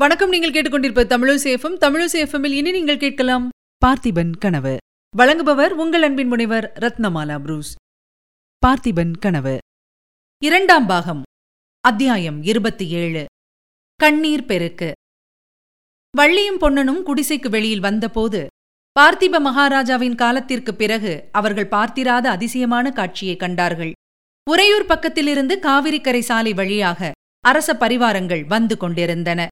வணக்கம். நீங்கள் கேட்டுக்கொண்டிருப்ப தமிழசேஃபம் தமிழசேஃபமில் இனி நீங்கள் கேட்கலாம் பார்த்திபன் கனவு. வழங்குபவர் உங்கள் அன்பின் முனைவர் ரத்னமாலா புரூஸ். பார்த்திபன் கனவு. இரண்டாம் பாகம். அத்தியாயம் இருபத்தி ஏழு. கண்ணீர் பெருக்கு. வள்ளியும் பொன்னனும் குடிசைக்கு வெளியில் வந்தபோது பார்த்திப மகாராஜாவின் காலத்திற்குப் பிறகு அவர்கள் பார்த்திராத அதிசயமான காட்சியை கண்டார்கள். உறையூர் பக்கத்திலிருந்து காவிரிக்கரை சாலை வழியாக அரச பரிவாரங்கள் வந்து கொண்டிருந்தன.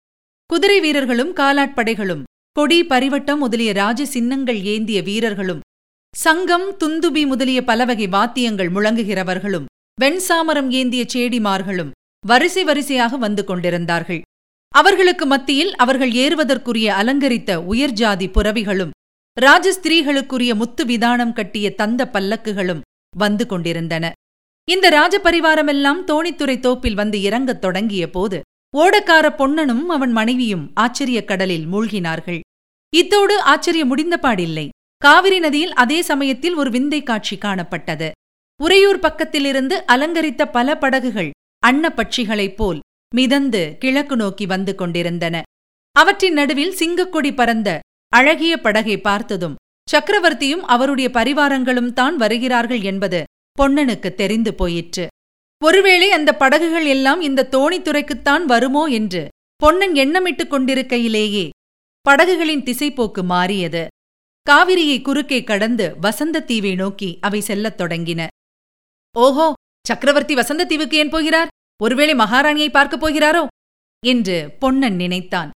குதிரை வீரர்களும் காலாட்படைகளும் கொடி பரிவட்டம் முதலிய ராஜ சின்னங்கள் ஏந்திய வீரர்களும் சங்கம் துந்துபி முதலிய பலவகை வாத்தியங்கள் முழங்குகிறவர்களும் வெண்சாமரம் ஏந்திய சேடிமார்களும் வரிசை வரிசையாக வந்து கொண்டிருந்தார்கள். அவர்களுக்கு மத்தியில் அவர்கள் ஏறுவதற்குரிய அலங்கரித்த உயர்ஜாதி புறவிகளும் ராஜஸ்திரீகளுக்குரிய முத்து விதானம் கட்டிய தந்த பல்லக்குகளும் வந்து கொண்டிருந்தன. இந்த ராஜபரிவாரமெல்லாம் தோணித்துறை தோப்பில் வந்து இறங்கத் தொடங்கிய போது ஓடக்கார பொன்னனும் அவன் மனைவியும் ஆச்சரியக் கடலில் மூழ்கினார்கள். இத்தோடு ஆச்சரியம் முடிந்தபாடில்லை. காவிரி நதியில் அதே சமயத்தில் ஒரு விந்தை காட்சி காணப்பட்டது. உறையூர் பக்கத்திலிருந்து அலங்கரித்த பல படகுகள் அன்னப்பட்சிகளைப் போல் மிதந்து கிழக்கு நோக்கி வந்து கொண்டிருந்தன. அவற்றின் நடுவில் சிங்கக்கொடி பறந்த அழகிய படகை பார்த்ததும் சக்கரவர்த்தியும் அவருடைய பரிவாரங்களும் தான் வருகிறார்கள் என்பது பொன்னனுக்கு தெரிந்து போயிற்று. ஒருவேளை அந்த படகுகள் எல்லாம் இந்த தோணித்துறைக்குத்தான் வருமோ என்று பொன்னன் எண்ணமிட்டுக் கொண்டிருக்கையிலேயே படகுகளின் திசைப்போக்கு மாறியது. காவிரியை குறுக்கே கடந்து வசந்தத்தீவை நோக்கி அவை செல்லத் தொடங்கின. ஓஹோ சக்கரவர்த்தி வசந்தத்தீவுக்கு ஏன் போகிறார்? ஒருவேளை மகாராணியை பார்க்கப் போகிறாரோ? என்று பொன்னன் நினைத்தான்.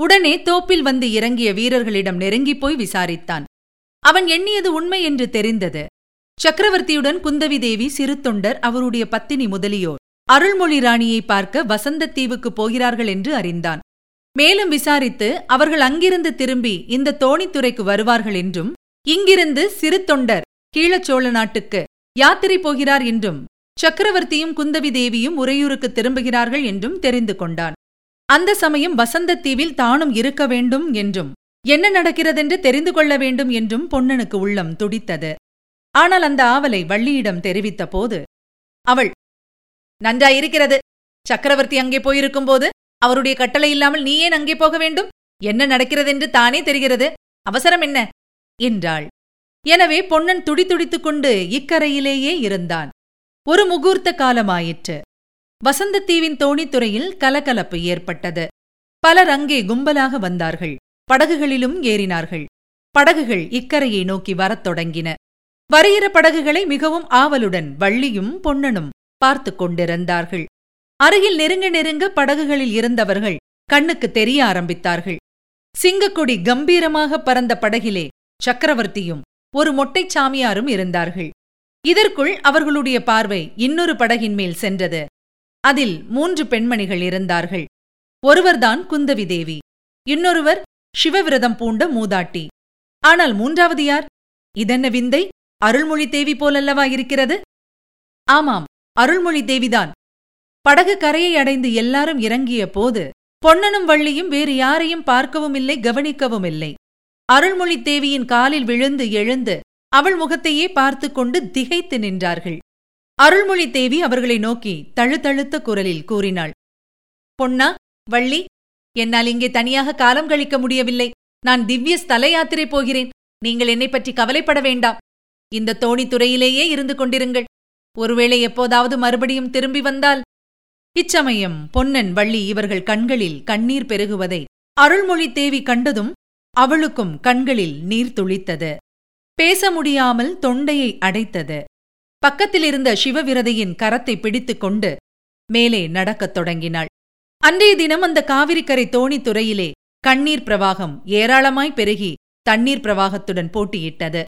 உடனே தோப்பில் வந்து இறங்கிய வீரர்களிடம் நெருங்கிப் போய் விசாரித்தான். அவன் எண்ணியது உண்மை என்று தெரிந்தது. சக்கரவர்த்தியுடன் குந்தவி தேவி சிறு தொண்டர் அவருடைய பத்தினி முதலியோர். அருள்மொழி ராணியை பார்க்க வசந்தத்தீவுக்கு போகிறார்கள் என்று அறிந்தான். மேலும் விசாரித்து அவர்கள் அங்கிருந்து திரும்பி இந்த தோணித்துறைக்கு வருவார்கள் என்றும் இங்கிருந்து சிறு தொண்டர் கீழச்சோழ நாட்டுக்கு யாத்திரை போகிறார் என்றும் சக்கரவர்த்தியும் குந்தவி தேவியும் உறையூருக்கு திரும்புகிறார்கள் என்றும் தெரிந்து கொண்டான். அந்த சமயம் வசந்தத்தீவில் தானும் இருக்க வேண்டும் என்றும் என்ன நடக்கிறதென்று தெரிந்து கொள்ள வேண்டும் என்றும் பொன்னனுக்கு உள்ளம் துடித்தது. ஆனால் அந்த ஆவலை வள்ளியிடம் தெரிவித்த போது அவள் நன்றாயிருக்கிறது. சக்கரவர்த்தி அங்கே போயிருக்கும்போது அவருடைய கட்டளை இல்லாமல் நீ ஏன் அங்கே போக வேண்டும். என்ன நடக்கிறதென்று தானே தெரிகிறது. அவசரம் என்ன? என்றாள். எனவே பொன்னன் துடித்துடித்துக் கொண்டு இக்கரையிலேயே இருந்தான். ஒரு முகூர்த்த காலமாயிற்று. வசந்தத்தீவின் தோணித்துறையில் கலகலப்பு ஏற்பட்டது. பலர் அங்கே கும்பலாக வந்தார்கள். படகுகளிலும் ஏறினார்கள். படகுகள் இக்கரையை நோக்கி வரத் தொடங்கின. வரையிற படகுகளை மிகவும் ஆவலுடன் வள்ளியும் பொன்னனும் பார்த்து கொண்டிருந்தார்கள். அருகில் நெருங்க நெருங்க படகுகளில் இருந்தவர்கள் கண்ணுக்கு தெரிய ஆரம்பித்தார்கள். சிங்கக்கொடி கம்பீரமாக பறந்த படகிலே சக்கரவர்த்தியும் ஒரு மொட்டைச் சாமியாரும் இருந்தார்கள். இதற்குள் அவர்களுடைய பார்வை இன்னொரு படகின் மேல் சென்றது. அதில் மூன்று பெண்மணிகள் இருந்தார்கள். ஒருவர்தான் குந்தவி தேவி இன்னொருவர் சிவவிரதம் பூண்ட மூதாட்டி. ஆனால் மூன்றாவது யார்? இதென்ன விந்தை? அருள்மொழி தேவி போலல்லவா இருக்கிறது? ஆமாம் அருள்மொழி தேவிதான். படகு கரையை அடைந்து எல்லாரும் இறங்கிய போது பொன்னனும் வள்ளியும் வேறு யாரையும் பார்க்கவும் இல்லை கவனிக்கவும் இல்லை அருள்மொழி தேவியின் காலில் விழுந்து எழுந்து அவள் முகத்தையே பார்த்து கொண்டு திகைத்து நின்றார்கள். அருள்மொழி தேவி அவர்களை நோக்கி தழுத்தழுத்த குரலில் கூறினாள் பொன்னா வள்ளி என்னால் இங்கே தனியாக காலம் கழிக்க முடியவில்லை. நான் திவ்ய ஸ்தல யாத்திரை போகிறேன். நீங்கள் என்னை பற்றி கவலைப்பட வேண்டாம். இந்த தோணித்துறையிலேயே இருந்து கொண்டிருங்கள். ஒருவேளை எப்போதாவது மறுபடியும் திரும்பி வந்தால்? இச்சமயம் பொன்னன் வள்ளி இவர்கள் கண்களில் கண்ணீர் பெருகுவதை அருள்மொழி தேவி கண்டதும் அவளுக்கும் கண்களில் நீர் துளித்தது. பேச முடியாமல் தொண்டையை அடைத்தது. பக்கத்திலிருந்த சிவவிரதையின் கரத்தை பிடித்துக் கொண்டு மேலே நடக்கத் தொடங்கினாள். அன்றைய தினம் அந்த காவிரிக்கரை தோணித்துறையிலே கண்ணீர் பிரவாகம் ஏராளமாய் பெருகி தண்ணீர் பிரவாகத்துடன் போட்டியிட்டது.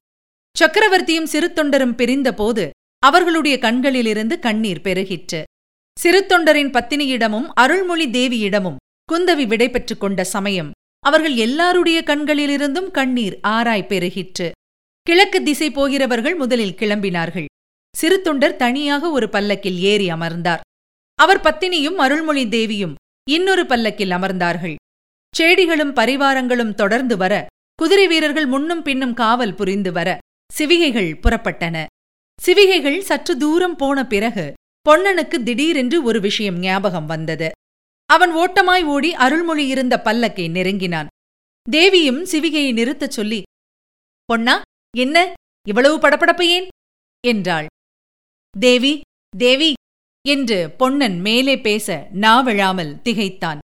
சக்கரவர்த்தியும் சிறு தொண்டரும் பிரிந்தபோது அவர்களுடைய கண்களிலிருந்து கண்ணீர் பெருகிற்று. சிறு தொண்டரின் பத்தினியிடமும் அருள்மொழி தேவியிடமும் குந்தவி விடைபெற்றுக் கொண்ட சமயம் அவர்கள் எல்லாருடைய கண்களிலிருந்தும் கண்ணீர் ஆராய் பெருகிற்று. கிழக்கு திசை போகிறவர்கள் முதலில் கிளம்பினார்கள். சிறு தொண்டர் தனியாக ஒரு பல்லக்கில் ஏறி அமர்ந்தார். அவர் பத்தினியும் அருள்மொழி தேவியும் இன்னொரு பல்லக்கில் அமர்ந்தார்கள். செடிகளும் பரிவாரங்களும் தொடர்ந்து வர குதிரை வீரர்கள் முன்னும் பின்னும் காவல் புரிந்து வர சிவிகைகள் புறப்பட்டன. சிவிகைகள் சற்று தூரம் போன பிறகு பொன்னனுக்கு திடீரென்று ஒரு விஷயம் ஞாபகம் வந்தது. அவன் ஓட்டமாய் ஓடி அருள்மொழி இருந்த பல்லக்கை நெருங்கினான். தேவியும் சிவிகையை நிறுத்தச் சொல்லி பொன்னா என்ன? இவ்வளவு படபடப்பு ஏன் என்றாள். தேவி தேவி என்று பொன்னன் மேலே பேச நாவழாமல் திகைத்தான்.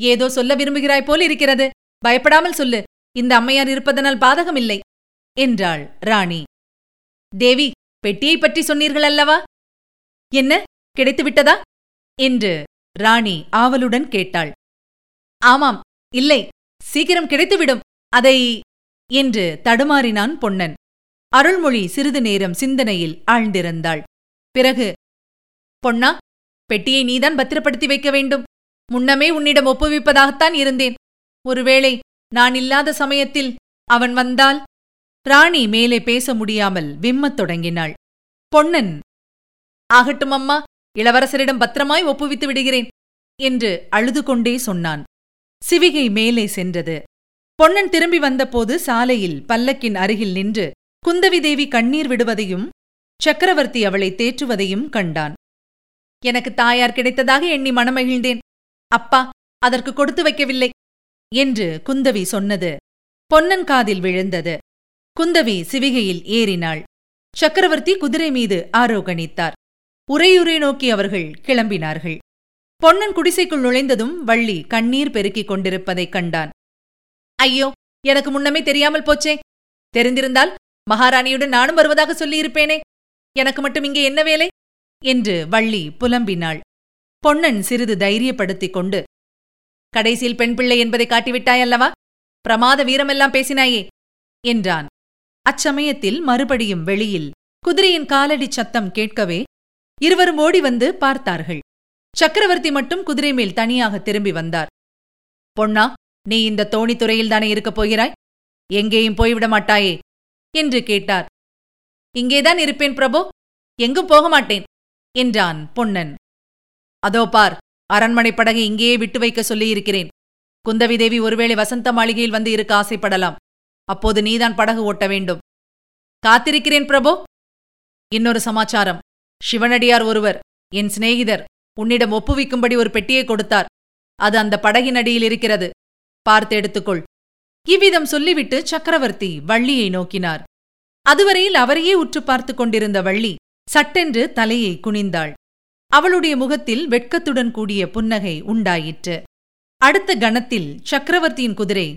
ஏதோ சொல்ல விரும்புகிறாய் போல் இருக்கிறது. பயப்படாமல் சொல்லு. இந்த அம்மையார் இருப்பதனால் பாதகமில்லை. என்றாள் ராணி. தேவி பெட்டியை பற்றி சொன்னீர்கள் அல்லவா? என்ன கிடைத்துவிட்டதா? என்று ராணி ஆவலுடன் கேட்டாள். ஆமாம் இல்லை சீக்கிரம் கிடைத்துவிடும் அதை என்று தடுமாறினான் பொன்னன். அருள்மொழி சிறிது நேரம் சிந்தனையில் ஆழ்ந்திருந்தாள். பிறகு பொன்னா பெட்டியை நீதான் பத்திரப்படுத்தி வைக்க வேண்டும். முன்னமே உன்னிடம் ஒப்புவிப்பதாகத்தான் இருந்தேன். ஒருவேளை நான் இல்லாத சமயத்தில் அவன் வந்தால் ராணி மேலே பேச முடியாமல் விம்மத் தொடங்கினாள். பொன்னன் ஆகட்டும் அம்மா இளவரசரிடம் பத்திரமாய் ஒப்புவித்து விடுகிறேன் என்று அழுது கொண்டே சொன்னான். சிவிகை மேலே சென்றது. பொன்னன் திரும்பி வந்தபோது சாலையில் பல்லக்கின் அருகில் நின்று குந்தவி தேவி கண்ணீர் விடுவதையும் சக்கரவர்த்தி அவளை தேற்றுவதையும் கண்டான். எனக்கு தாயார் கிடைத்ததாக எண்ணி மனமகிழ்ந்தேன். அப்பா அதற்கு கொடுத்து வைக்கவில்லை என்று குந்தவி சொன்னது. பொன்னன் காதில் விழுந்தது. குந்தவி சிவிகையில் ஏறினாள். சக்கரவர்த்தி குதிரை மீது ஆரோகணித்தார். உரையுரை நோக்கி அவர்கள் கிளம்பினார்கள். பொன்னன் குடிசைக்குள் நுழைந்ததும் வள்ளி கண்ணீர் பெருக்கிக் கொண்டிருப்பதைக் கண்டான். ஐயோ எனக்கு முன்னமே தெரியாமல் போச்சே. தெரிந்திருந்தால் மகாராணியுடன் நானும் வருவதாக சொல்லியிருப்பேனே. எனக்கு மட்டும் இங்கே என்ன வேலை? என்று வள்ளி புலம்பினாள். பொன்னன் சிறிது தைரியப்படுத்திக் கொண்டு கடைசியில் பெண் பிள்ளை என்பதை காட்டிவிட்டாயல்லவா? பிரமாத வீரமெல்லாம் பேசினாயே என்றான். அச்சமயத்தில் மறுபடியும் வெளியில் குதிரையின் காலடி சத்தம் கேட்கவே இருவரும் ஓடி வந்து பார்த்தார்கள். சக்கரவர்த்தி மட்டும் குதிரை மேல் தனியாக திரும்பி வந்தார். பொன்னா நீ இந்த தோணித்துறையில்தானே இருக்கப் போகிறாய்? எங்கேயும் போய்விட மாட்டாயே? என்று கேட்டார். இங்கேதான் இருப்பேன் பிரபு. எங்கும் போக மாட்டேன் என்றான் பொன்னன். அதோ பார் அரண்மனை படகை இங்கேயே விட்டு வைக்க சொல்லியிருக்கிறேன். குந்தவி தேவி ஒருவேளை வசந்த மாளிகையில் வந்து இருக்க ஆசைப்படலாம். அப்போது நீதான் படகு ஓட்ட வேண்டும். காத்திருக்கிறேன் பிரபு. இன்னொரு சமாச்சாரம். சிவனடியார் ஒருவர் என் சிநேகிதர் உன்னிடம் ஒப்புவிக்கும்படி ஒரு பெட்டியை கொடுத்தார். அது அந்த படகின் அடியில் இருக்கிறது. பார்த்து எடுத்துக்கொள். இவ்விதம் சொல்லிவிட்டு சக்கரவர்த்தி வள்ளியை நோக்கினார். அதுவரையில் அவரையே உற்று பார்த்துக் கொண்டிருந்த வள்ளி சட்டென்று தலையை குனிந்தாள். அவளுடைய முகத்தில் வெட்கத்துடன் கூடிய புன்னகை உண்டாயிற்று. அடுத்த கணத்தில் சக்கரவர்த்தியின் குதிரை